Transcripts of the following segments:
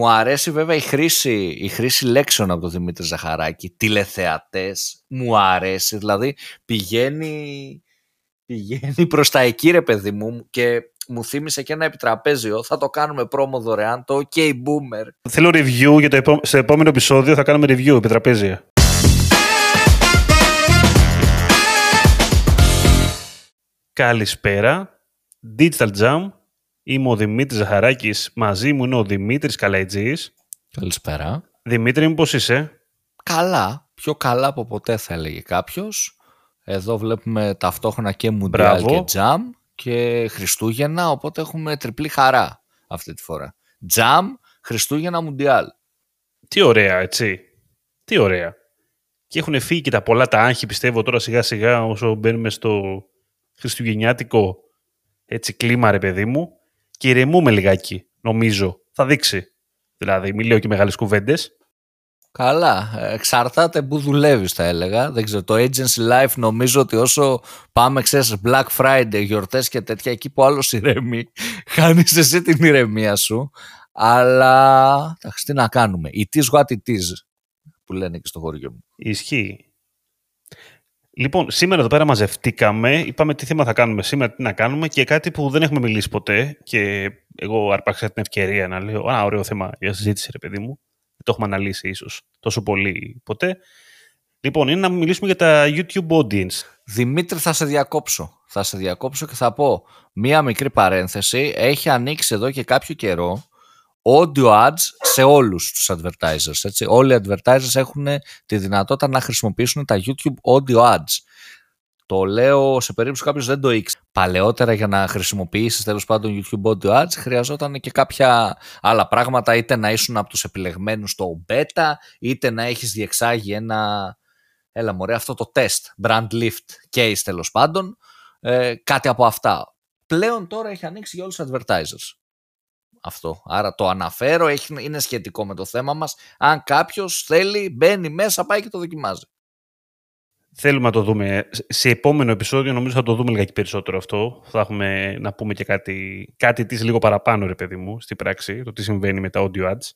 μου αρέσει βέβαια η χρήση, η χρήση λέξεων από τον Δημήτρη Ζαχαράκη. Τηλεθεατές, μου αρέσει. Δηλαδή πηγαίνει, πηγαίνει προς τα εκεί ρε παιδί μου και μου θύμισε και ένα επιτραπέζιο. Θα το κάνουμε πρόμο δωρεάν, το OK Boomer. Θέλω review για το επό... στο επόμενο επεισόδιο θα κάνουμε review επιτραπέζια. Καλησπέρα. Digital Jam. Είμαι ο Δημήτρης Ζαχαράκης. Μαζί μου είναι ο Δημήτρης Καλαϊτζής. Καλησπέρα. Δημήτρη μου πώς είσαι; Καλά. Πιο καλά από ποτέ θα έλεγε κάποιος. Εδώ βλέπουμε ταυτόχρονα και Mundial Μπράβο. και Jam και Χριστούγεννα, οπότε έχουμε τριπλή χαρά αυτή τη φορά. Jam, Χριστούγεννα, Mundial. Τι ωραία, έτσι. Τι ωραία. Και έχουν φύγει και τα πολλά τα άγχη, πιστεύω, τώρα σιγά σιγά όσο μπαίνουμε στο χριστουγεννιάτικο έτσι κλίμα, ρε παιδί μου. Και ηρεμούμε λιγάκι, νομίζω. Θα δείξει. Δηλαδή, μην λέω και μεγάλες κουβέντες. Καλά, ε, εξαρτάται που δουλεύεις θα έλεγα. Δεν ξέρω, το agency life νομίζω ότι όσο πάμε, ξέρεις, Black Friday, γιορτές και τέτοια, εκεί που άλλος ηρεμεί, χάνεις εσύ την ηρεμία σου. Αλλά, εντάξει, τι να κάνουμε. It is what it is, που λένε και στο χωριό μου. Ισχύει. Λοιπόν, σήμερα εδώ πέρα μαζευτήκαμε, είπαμε τι θέμα θα κάνουμε σήμερα, τι να κάνουμε και κάτι που δεν έχουμε μιλήσει ποτέ και εγώ αρπάξα την ευκαιρία να λέω «Α, ωραίο θέμα για συζήτηση ρε παιδί μου». Δεν το έχουμε αναλύσει ίσως τόσο πολύ ποτέ. Λοιπόν, είναι να μιλήσουμε για τα YouTube audience. Δημήτρη, θα σε διακόψω. Θα σε διακόψω και θα πω μία μικρή παρένθεση. Έχει ανοίξει εδώ και κάποιο καιρό audio ads σε όλους τους advertisers. Έτσι. Όλοι οι advertisers έχουν τη δυνατότητα να χρησιμοποιήσουν τα YouTube audio ads. Το λέω σε περίπτωση κάποιος δεν το ήξερε. Παλαιότερα για να χρησιμοποιήσεις τέλος πάντων YouTube audio ads χρειαζόταν και κάποια άλλα πράγματα είτε να ήσουν από τους επιλεγμένους στο beta είτε να έχεις διεξάγει ένα έλα μωρέ αυτό το test brand lift case τέλος πάντων ε, κάτι από αυτά. Πλέον τώρα έχει ανοίξει για όλους τους advertisers αυτό. Άρα το αναφέρω, έχει, είναι σχετικό με το θέμα μας. Αν κάποιος θέλει, μπαίνει μέσα, πάει και το δοκιμάζει. Θέλουμε να το δούμε. Σε επόμενο επεισόδιο νομίζω θα το δούμε λιγάκι περισσότερο αυτό. Θα έχουμε να πούμε και κάτι, κάτι της λίγο παραπάνω, ρε παιδί μου, στην πράξη, το τι συμβαίνει με τα audio ads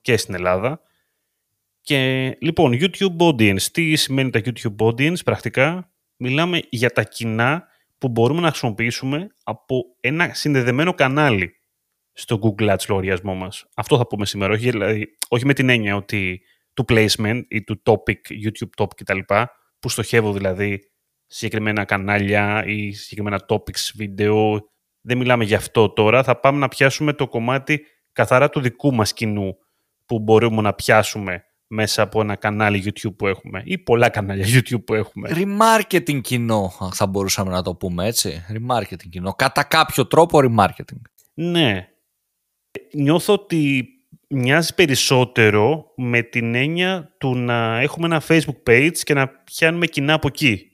και στην Ελλάδα. Και λοιπόν, YouTube audience. Τι σημαίνει τα YouTube audience πρακτικά; Μιλάμε για τα κοινά που μπορούμε να χρησιμοποιήσουμε από ένα συνδεδεμένο κανάλι στο Google Ads λογαριασμό μας. Αυτό θα πούμε σήμερα, όχι, δηλαδή, όχι με την έννοια ότι του placement ή του topic, YouTube topic κτλ. που στοχεύω δηλαδή συγκεκριμένα κανάλια ή συγκεκριμένα topics βίντεο. Δεν μιλάμε γι' αυτό τώρα. Θα πάμε να πιάσουμε το κομμάτι καθαρά του δικού μας κοινού που μπορούμε να πιάσουμε μέσα από ένα κανάλι YouTube που έχουμε ή πολλά κανάλια YouTube που έχουμε. Remarketing κοινό θα μπορούσαμε να το πούμε έτσι. Remarketing κοινό. Κατά κάποιο τρόπο remarketing. Ναι. Νιώθω ότι μοιάζει περισσότερο με την έννοια του να έχουμε ένα Facebook page και να πιάνουμε κοινά από εκεί.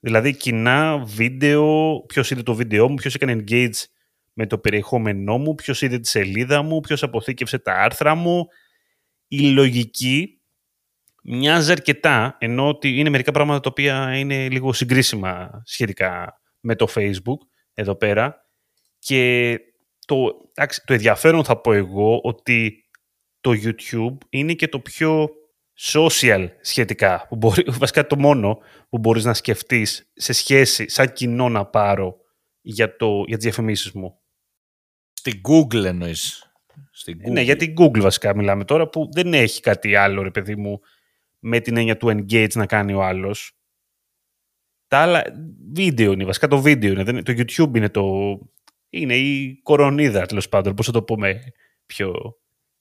Δηλαδή κοινά βίντεο, ποιος είδε το βίντεο μου, ποιος έκανε engage με το περιεχόμενό μου, ποιος είδε τη σελίδα μου, ποιος αποθήκευσε τα άρθρα μου. Η λογική μοιάζει αρκετά, ενώ ότι είναι μερικά πράγματα τα οποία είναι λίγο συγκρίσιμα σχετικά με το Facebook εδώ πέρα και το, εντάξει, το ενδιαφέρον θα πω εγώ ότι το YouTube είναι και το πιο social σχετικά, που μπορεί, βασικά το μόνο που μπορείς να σκεφτείς σε σχέση, σαν κοινό να πάρω για, το, για τις διαφημίσεις μου. Στην Google εννοείς. Στην Google. Ναι, για την Google βασικά μιλάμε τώρα που δεν έχει κάτι άλλο, ρε παιδί μου, με την έννοια του engage να κάνει ο άλλος. Τα άλλα βίντεο είναι, βασικά το βίντεο είναι, δεν- το YouTube είναι το, είναι η κορονίδα, τέλος πάντων. Πώς θα το πούμε πιο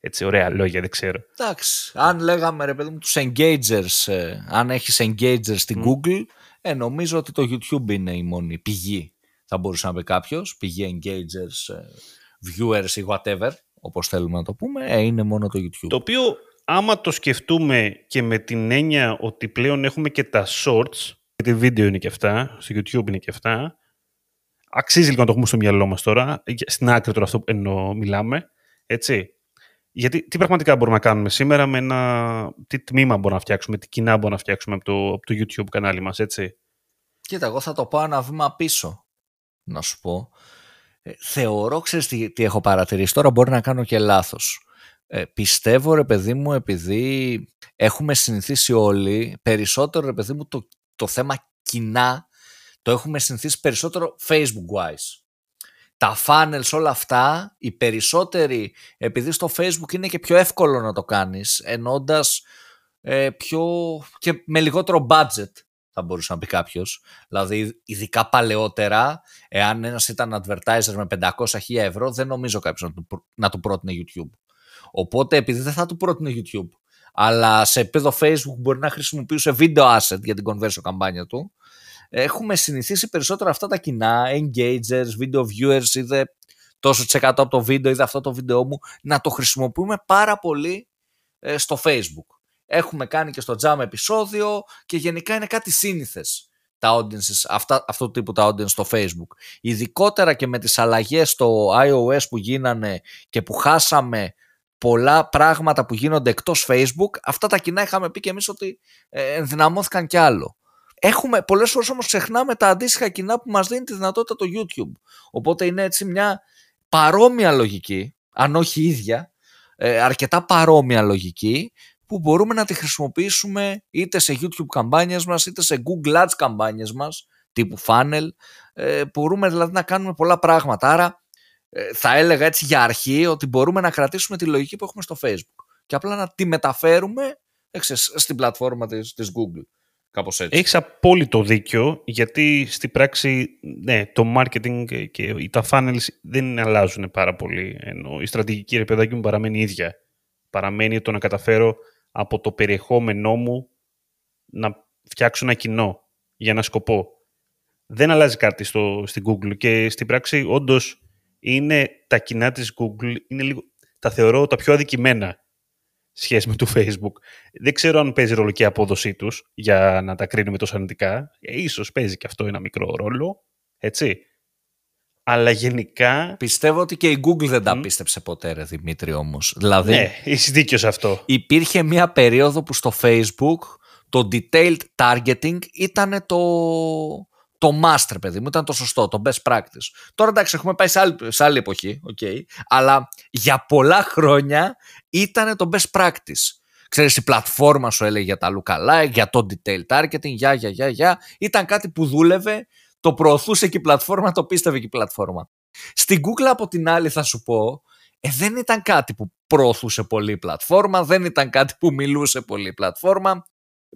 έτσι, ωραία λόγια, δεν ξέρω. Εντάξει, αν λέγαμε ρε παιδί μου τους engagers, ε, αν έχεις engagers στην Μμ. Google, ε, νομίζω ότι το YouTube είναι η μόνη πηγή, θα μπορούσε να πει κάποιος, πηγή engagers, ε, viewers ή whatever, όπως θέλουμε να το πούμε, ε, είναι μόνο το YouTube. Το οποίο, άμα το σκεφτούμε και με την έννοια ότι πλέον έχουμε και τα shorts, γιατί βίντεο είναι και αυτά, στο YouTube είναι και αυτά, αξίζει λίγο να το έχουμε στο μυαλό μας τώρα, στην άκρη τώρα αυτό που εννοώ, μιλάμε, έτσι. Γιατί τι πραγματικά μπορούμε να κάνουμε σήμερα με ένα... Τι τμήμα μπορούμε να φτιάξουμε, τι κοινά μπορούμε να φτιάξουμε από το, από το YouTube κανάλι μας, έτσι. Κοίτα, εγώ θα το πάω ένα βήμα πίσω, να σου πω. Ε, θεωρώ, ξέρεις τι, τι έχω παρατηρήσει, τώρα μπορεί να κάνω και λάθος. Ε, πιστεύω ρε παιδί μου επειδή έχουμε συνηθίσει όλοι περισσότερο ρε παιδί μου το, το θέμα κοινά το έχουμε συνηθίσει περισσότερο facebook wise τα funnels όλα αυτά οι περισσότεροι επειδή στο facebook είναι και πιο εύκολο να το κάνεις ενώντας ε, πιο και με λιγότερο budget θα μπορούσε να πει κάποιος. Δηλαδή, ειδικά παλαιότερα, εάν ένας ήταν advertiser με 500.000 ευρώ, δεν νομίζω κάποιος να, του, να του πρότεινε YouTube. Οπότε, επειδή δεν θα του πρότεινε YouTube, αλλά σε επίπεδο Facebook μπορεί να χρησιμοποιούσε video asset για την conversion καμπάνια του, έχουμε συνηθίσει περισσότερο αυτά τα κοινά, engagers, video viewers, είδε τόσο τις εκατό από το βίντεο, είδε αυτό το βίντεο μου, να το χρησιμοποιούμε πάρα πολύ ε, στο Facebook έχουμε κάνει και στο Jam επεισόδιο και γενικά είναι κάτι σύνηθες τα audiences, αυτά, αυτού του τύπου τα audience στο Facebook. Ειδικότερα και με τις αλλαγές στο iOS που γίνανε και που χάσαμε πολλά πράγματα που γίνονται εκτός Facebook, αυτά τα κοινά είχαμε πει και εμείς ότι ε, ενδυναμώθηκαν κι άλλο. Έχουμε, πολλές φορές όμως ξεχνάμε τα αντίστοιχα κοινά που μας δίνει τη δυνατότητα το YouTube. Οπότε είναι έτσι μια παρόμοια λογική, αν όχι ίδια, ε, αρκετά παρόμοια λογική που μπορούμε να τη χρησιμοποιήσουμε είτε σε YouTube καμπάνιες μας είτε σε Google Ads καμπάνιες μας τύπου funnel. Ε, μπορούμε δηλαδή να κάνουμε πολλά πράγματα. Άρα ε, θα έλεγα έτσι για αρχή ότι μπορούμε να κρατήσουμε τη λογική που έχουμε στο Facebook και απλά να τη μεταφέρουμε έξες, στην πλατφόρμα της, της Google. Κάπως έτσι. Έχεις απόλυτο δίκιο γιατί στην πράξη ναι, το marketing και τα funnels δεν αλλάζουν πάρα πολύ ενώ η στρατηγική ρε παιδάκι μου παραμένει ίδια. Παραμένει το να καταφέρω από το περιεχόμενό μου να φτιάξω ένα κοινό για ένα σκοπό. Δεν αλλάζει κάτι στο, στην Google και στην πράξη όντως είναι τα κοινά της Google, είναι λίγο, τα θεωρώ τα πιο αδικημένα σχέση με το Facebook. Δεν ξέρω αν παίζει ρόλο και η απόδοσή τους για να τα κρίνουμε τόσο αρνητικά. Ε, ίσως παίζει και αυτό ένα μικρό ρόλο, έτσι. Αλλά γενικά. Πιστεύω ότι και η Google δεν τα πίστεψε ποτέ, ρε Δημήτρη, όμως. Δηλαδή, ναι, έχει δίκιο σε αυτό. Υπήρχε μια περίοδο που στο Facebook το detailed targeting ήταν το, το master, παιδί μου, ήταν το σωστό, το best practice. Τώρα εντάξει, έχουμε πάει σε άλλη, σε άλλη εποχή, okay, αλλά για πολλά χρόνια ήταν το best practice. Ξέρεις, η πλατφόρμα σου έλεγε για τα lookalike, για το detailed targeting, για, για, για, για. Ήταν κάτι που δούλευε το προωθούσε και η πλατφόρμα, το πίστευε και η πλατφόρμα. Στην Google από την άλλη θα σου πω, ε, δεν ήταν κάτι που προωθούσε πολύ η πλατφόρμα, δεν ήταν κάτι που μιλούσε πολύ η πλατφόρμα,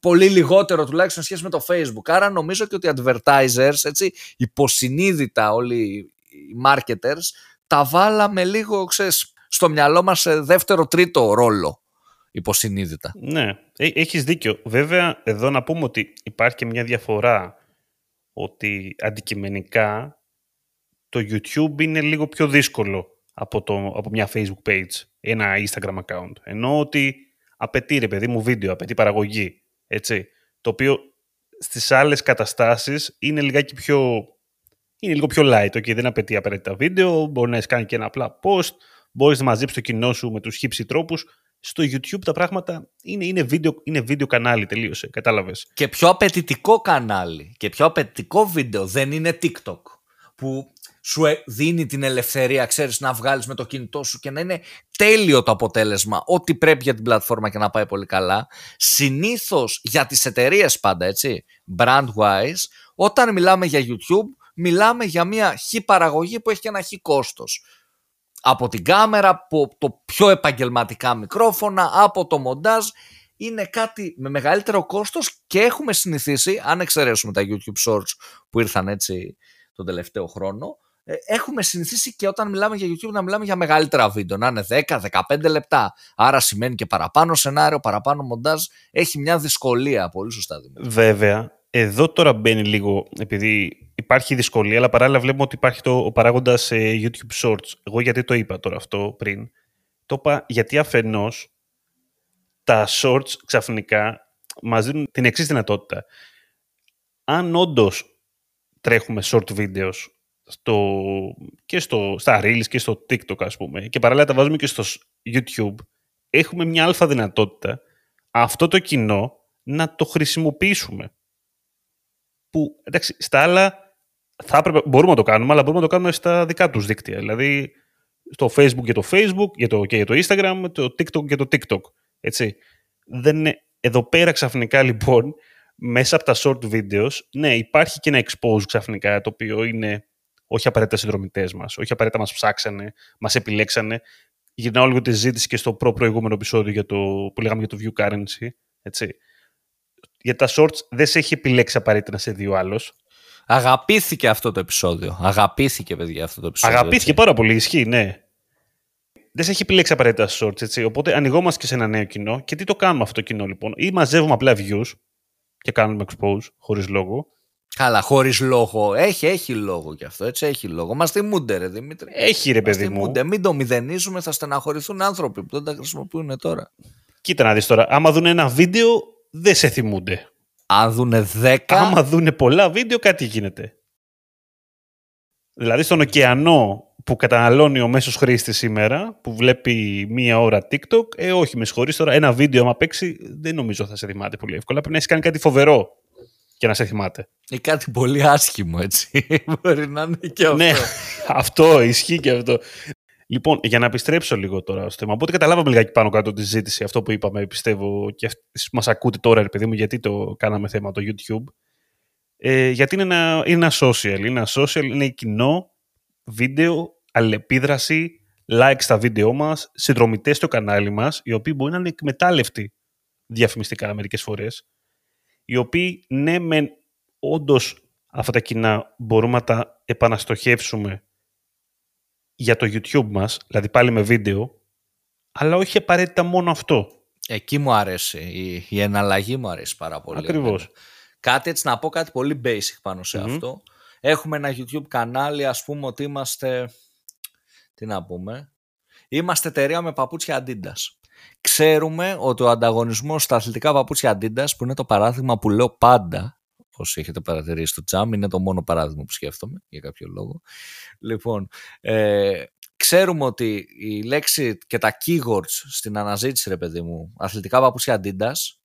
πολύ λιγότερο τουλάχιστον σχέση με το Facebook. Άρα νομίζω και ότι οι advertisers, έτσι, υποσυνείδητα όλοι οι marketers, τα βάλαμε λίγο, ξέρεις, στο μυαλό μας σε δεύτερο, τρίτο ρόλο υποσυνείδητα. Ναι, ε, έχεις δίκιο. Βέβαια, εδώ να πούμε ότι υπάρχει και μια διαφορά ότι αντικειμενικά το YouTube είναι λίγο πιο δύσκολο από, το, από μια Facebook page, ένα Instagram account. Ενώ ότι απαιτεί, ρε παιδί μου, βίντεο, απαιτεί παραγωγή, έτσι. Το οποίο στις άλλες καταστάσεις είναι λιγάκι πιο... Είναι λίγο πιο light, okay, δεν απαιτεί απαραίτητα βίντεο, μπορεί να κάνει και ένα απλά post, μπορείς να μαζέψεις το κοινό σου με τους χύψη τρόπους στο YouTube τα πράγματα είναι, είναι, βίντεο, είναι βίντεο κανάλι, τελείωσε. Κατάλαβες. Και πιο απαιτητικό κανάλι και πιο απαιτητικό βίντεο δεν είναι TikTok. Που σου ε, δίνει την ελευθερία, ξέρεις, να βγάλεις με το κινητό σου και να είναι τέλειο το αποτέλεσμα, ό,τι πρέπει για την πλατφόρμα και να πάει πολύ καλά. Συνήθως για τις εταιρείες πάντα, έτσι, brand-wise, όταν μιλάμε για YouTube, μιλάμε για μια χ παραγωγή που έχει και ένα χ κόστος από την κάμερα, από το πιο επαγγελματικά μικρόφωνα, από το μοντάζ. Είναι κάτι με μεγαλύτερο κόστος και έχουμε συνηθίσει, αν εξαιρέσουμε τα YouTube Shorts που ήρθαν έτσι τον τελευταίο χρόνο, ε, έχουμε συνηθίσει και όταν μιλάμε για YouTube να μιλάμε για μεγαλύτερα βίντεο, να είναι 10-15 λεπτά. Άρα σημαίνει και παραπάνω σενάριο, παραπάνω μοντάζ. Έχει μια δυσκολία, πολύ σωστά. Δηλαδή. Βέβαια, εδώ τώρα μπαίνει λίγο, επειδή υπάρχει δυσκολία, αλλά παράλληλα βλέπουμε ότι υπάρχει το, ο παράγοντας ε, YouTube Shorts. Εγώ γιατί το είπα τώρα αυτό πριν. Το είπα γιατί αφενός τα Shorts ξαφνικά μας δίνουν την εξής δυνατότητα. Αν όντως τρέχουμε short videos στο, και στο, στα Reels και στο TikTok ας πούμε και παράλληλα τα βάζουμε και στο YouTube έχουμε μια αλφα δυνατότητα αυτό το κοινό να το χρησιμοποιήσουμε που εντάξει, στα άλλα θα έπρεπε, μπορούμε να το κάνουμε, αλλά μπορούμε να το κάνουμε στα δικά τους δίκτυα. Δηλαδή, στο Facebook για το Facebook για το, και για το Instagram, το TikTok για το TikTok. Έτσι. Δεν είναι... Εδώ πέρα ξαφνικά λοιπόν, μέσα από τα short videos, ναι, υπάρχει και ένα expose ξαφνικά, το οποίο είναι όχι απαραίτητα συνδρομητές μας, όχι απαραίτητα μας ψάξανε, μας επιλέξανε. Γυρνάω λίγο τη συζήτηση και στο προ προηγούμενο επεισόδιο για το, που λέγαμε για το view currency. Έτσι. Για τα shorts δεν σε έχει επιλέξει απαραίτητα να σε δει ο άλλος. Αγαπήθηκε αυτό το επεισόδιο. Αγαπήθηκε, παιδιά, αυτό το επεισόδιο. Αγαπήθηκε έτσι. πάρα πολύ, ισχύει, ναι. Δεν σε έχει επιλέξει απαραίτητα shorts, έτσι. Οπότε ανοιγόμαστε και σε ένα νέο κοινό. Και τι το κάνουμε αυτό το κοινό, λοιπόν. Ή μαζεύουμε απλά views και κάνουμε expose χωρίς λόγο. Καλά, χωρίς λόγο. Έχει, έχει λόγο κι αυτό. Έτσι έχει λόγο. Μα θυμούνται, ρε Δημήτρη. Έχει, ρε παιδί μου. Μην το μηδενίζουμε, θα στεναχωρηθούν άνθρωποι που δεν τα χρησιμοποιούν τώρα. Κοίτα να δεις τώρα. Άμα δουν ένα βίντεο, δεν σε θυμούνται. Αν δούνε 10. Άμα δούνε πολλά βίντεο, κάτι γίνεται. Δηλαδή στον ωκεανό που καταναλώνει ο μέσος χρήστη σήμερα, που βλέπει μία ώρα TikTok, ε, όχι, με συγχωρείς τώρα, ένα βίντεο άμα παίξει, δεν νομίζω θα σε θυμάται πολύ εύκολα. Πρέπει να έχεις κάνει κάτι φοβερό και να σε θυμάται. Ή κάτι πολύ άσχημο, έτσι. Μπορεί να είναι και αυτό. Ναι, αυτό, ισχύει και αυτό. Λοιπόν, για να επιστρέψω λίγο τώρα στο θέμα. Οπότε καταλάβαμε λιγάκι πάνω κάτω τη συζήτηση, αυτό που είπαμε, πιστεύω, και μας ακούτε τώρα, ρε παιδί μου, γιατί το κάναμε θέμα το YouTube. Ε, γιατί είναι ένα, είναι ένα social. Είναι ένα social, είναι κοινό, βίντεο, αλληλεπίδραση, like στα βίντεο μας, συνδρομητές στο κανάλι μας, οι οποίοι μπορεί να είναι εκμετάλλευτοι διαφημιστικά μερικές φορές. Οι οποίοι, ναι, μεν όντως αυτά τα κοινά μπορούμε να τα επαναστοχεύσουμε για το YouTube μας, δηλαδή πάλι με βίντεο, αλλά όχι απαραίτητα μόνο αυτό. Εκεί μου αρέσει, η, η εναλλαγή μου αρέσει πάρα πολύ. Ακριβώς. Κάτι έτσι να πω κάτι πολύ basic πάνω σε αυτό. Έχουμε ένα YouTube κανάλι, ας πούμε ότι είμαστε, τι να πούμε, είμαστε εταιρεία με παπούτσια Adidas. Ξέρουμε ότι ο ανταγωνισμός στα αθλητικά παπούτσια Adidas, που είναι το παράδειγμα που λέω πάντα όσοι έχετε παρατηρήσει το τζάμ, είναι το μόνο παράδειγμα που σκέφτομαι για κάποιο λόγο. Λοιπόν, ε, ξέρουμε ότι η λέξη και τα keywords στην αναζήτηση, ρε παιδί μου, αθλητικά παπούτσια Adidas,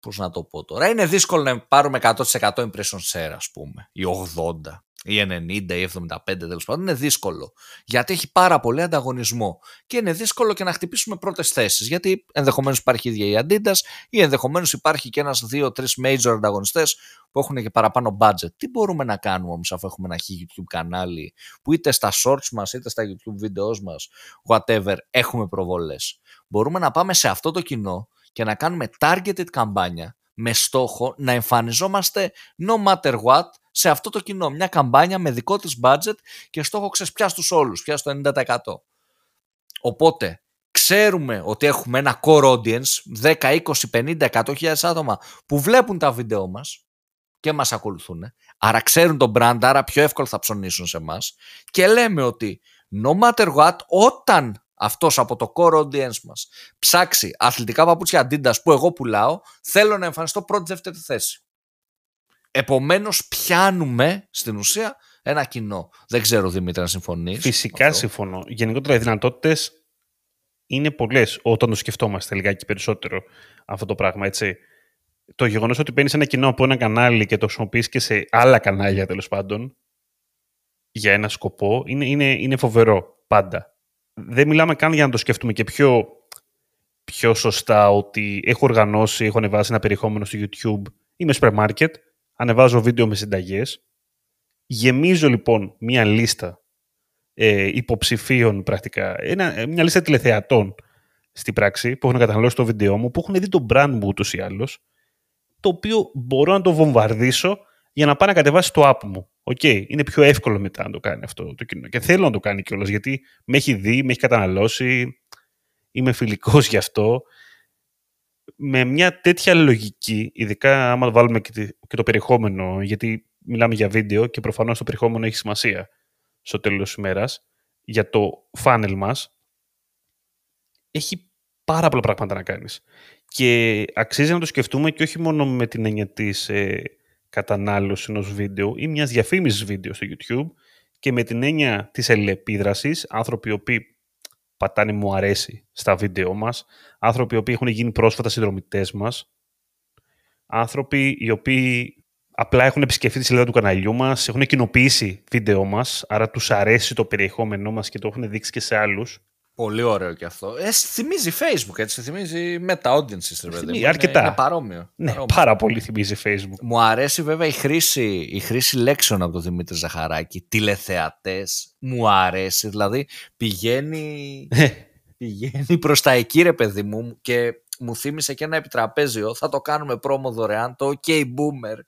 πώς να το πω τώρα, είναι δύσκολο να πάρουμε 100% impression share, ας πούμε, ή 80 ή 90 ή 75 τέλος πάντων, είναι δύσκολο. Γιατί έχει πάρα πολύ ανταγωνισμό. Και είναι δύσκολο και να χτυπήσουμε πρώτες θέσεις. Γιατί ενδεχομένως υπάρχει η ίδια η Adidas ή ενδεχομένως υπάρχει και ένας, δύο, τρεις major ανταγωνιστές που έχουν και παραπάνω budget. Τι μπορούμε να κάνουμε όμως αφού έχουμε ένα YouTube κανάλι που είτε στα shorts μας είτε στα YouTube βίντεο μας, whatever, έχουμε προβολές. Μπορούμε να πάμε σε αυτό το κοινό και να κάνουμε targeted καμπάνια με στόχο να εμφανιζόμαστε no matter what σε αυτό το κοινό. Μια καμπάνια με δικό της budget και στόχο ξέρεις πια στους όλους, πια στο 90%. Οπότε ξέρουμε ότι έχουμε ένα core audience 10, 20, 50, 100 άτομα που βλέπουν τα βίντεο μας και μας ακολουθούν. Άρα ξέρουν τον brand, άρα πιο εύκολα θα ψωνίσουν σε μας και λέμε ότι no matter what, όταν αυτός από το core audience μας ψάξει αθλητικά παπούτσια Adidas που εγώ πουλάω, θέλω να εμφανιστώ πρώτη δεύτερη θέση. Επομένως πιάνουμε στην ουσία ένα κοινό. Δεν ξέρω Δημήτρη να συμφωνείς. Φυσικά συμφωνώ. Γενικότερα οι δυνατότητες είναι πολλές όταν το σκεφτόμαστε λιγάκι περισσότερο αυτό το πράγμα, έτσι. Το γεγονός ότι παίρνεις ένα κοινό από ένα κανάλι και το χρησιμοποιείς και σε άλλα κανάλια τέλος πάντων για ένα σκοπό είναι, είναι, είναι φοβερό πάντα. Δεν μιλάμε καν για να το σκεφτούμε και πιο, πιο σωστά ότι έχω οργανώσει, έχω ανεβάσει ένα περιεχόμενο στο YouTube ή με market ανεβάζω βίντεο με συνταγές. Γεμίζω λοιπόν μία λίστα ε, υποψηφίων πρακτικά, ένα, ε, μια λίστα τηλεθεατών στην πράξη που έχουν καταναλώσει το βίντεο μου, που έχουν δει το brand μου ούτως ή άλλως, το οποίο μπορώ να το βομβαρδίσω για να πάει να κατεβάσει το app μου. Οκ, είναι πιο εύκολο μετά να το κάνει αυτό το κοινό. Και θέλω να το κάνει κιόλας γιατί με έχει δει, με έχει καταναλώσει, είμαι φιλικός γι' αυτό με μια τέτοια λογική, ειδικά άμα βάλουμε και το περιεχόμενο, γιατί μιλάμε για βίντεο και προφανώς το περιεχόμενο έχει σημασία στο τέλος της ημέρας, για το funnel μας, έχει πάρα πολλά πράγματα να κάνεις. Και αξίζει να το σκεφτούμε και όχι μόνο με την έννοια της ε, κατανάλωσης ενός βίντεο ή μιας διαφήμισης βίντεο στο YouTube και με την έννοια της ελεπίδρασης, άνθρωποι οι οποίοι πατάνε μου αρέσει στα βίντεο μας, άνθρωποι οι οποίοι έχουν γίνει πρόσφατα συνδρομητές μας, άνθρωποι οι οποίοι απλά έχουν επισκεφτεί τη σελίδα του καναλιού μας, έχουν κοινοποιήσει βίντεο μας, άρα τους αρέσει το περιεχόμενό μας και το έχουν δείξει και σε άλλους. Πολύ ωραίο και αυτό. Ε, θυμίζει Facebook, έτσι. Θυμίζει meta audiences, ρε παιδί μου. αρκετά. Είναι, είναι παρόμοιο. Ναι, παρόμοιο. πάρα πολύ θυμίζει Facebook. Μου αρέσει βέβαια η χρήση, η χρήση λέξεων από τον Δημήτρη Ζαχαράκη. Τηλεθεατές. Μου αρέσει. Δηλαδή πηγαίνει, πηγαίνει προς τα εκεί ρε παιδί μου και μου θύμισε και ένα επιτραπέζιο. Θα το κάνουμε πρόμο δωρεάν. Το OK Boomer.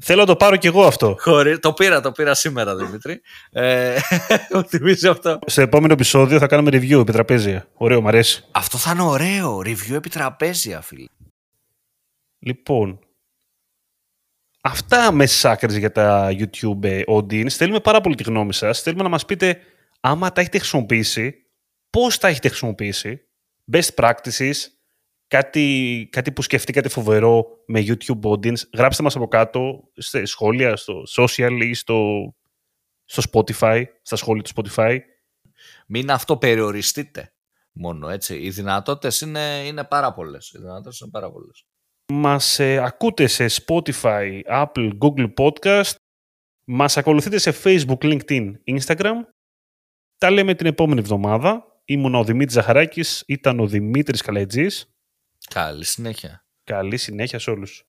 Θέλω να το πάρω κι εγώ αυτό. Χωρί... Το πήρα, το πήρα σήμερα Δημήτρη. ε, μου θυμίζει αυτό. Στο επόμενο επεισόδιο θα κάνουμε review επί τραπέζια. Ωραίο, μου αρέσει. Αυτό θα είναι ωραίο. Review επί τραπέζια, φίλε. Λοιπόν, αυτά μέσα άκρες για τα YouTube ε, audience. Θέλουμε πάρα πολύ τη γνώμη σας. Θέλουμε να μας πείτε άμα τα έχετε χρησιμοποιήσει, πώς τα έχετε χρησιμοποιήσει, best practices, κάτι, κάτι που σκεφτήκατε φοβερό με YouTube audience. Γράψτε μας από κάτω, σε σχόλια, στο social ή στο, στο Spotify, στα σχόλια του Spotify. Μην αυτοπεριοριστείτε μόνο, έτσι. Οι δυνατότητες είναι, είναι πάρα πολλές. Οι δυνατότητες είναι πάρα πολλές. Μας ε, ακούτε σε Spotify, Apple, Google Podcast. Μας ακολουθείτε σε Facebook, LinkedIn, Instagram. Τα λέμε την επόμενη εβδομάδα. Ήμουν ο Δημήτρης Ζαχαράκης, ήταν ο Δημήτρης Καλετζής. Καλή συνέχεια. Καλή συνέχεια σε όλους.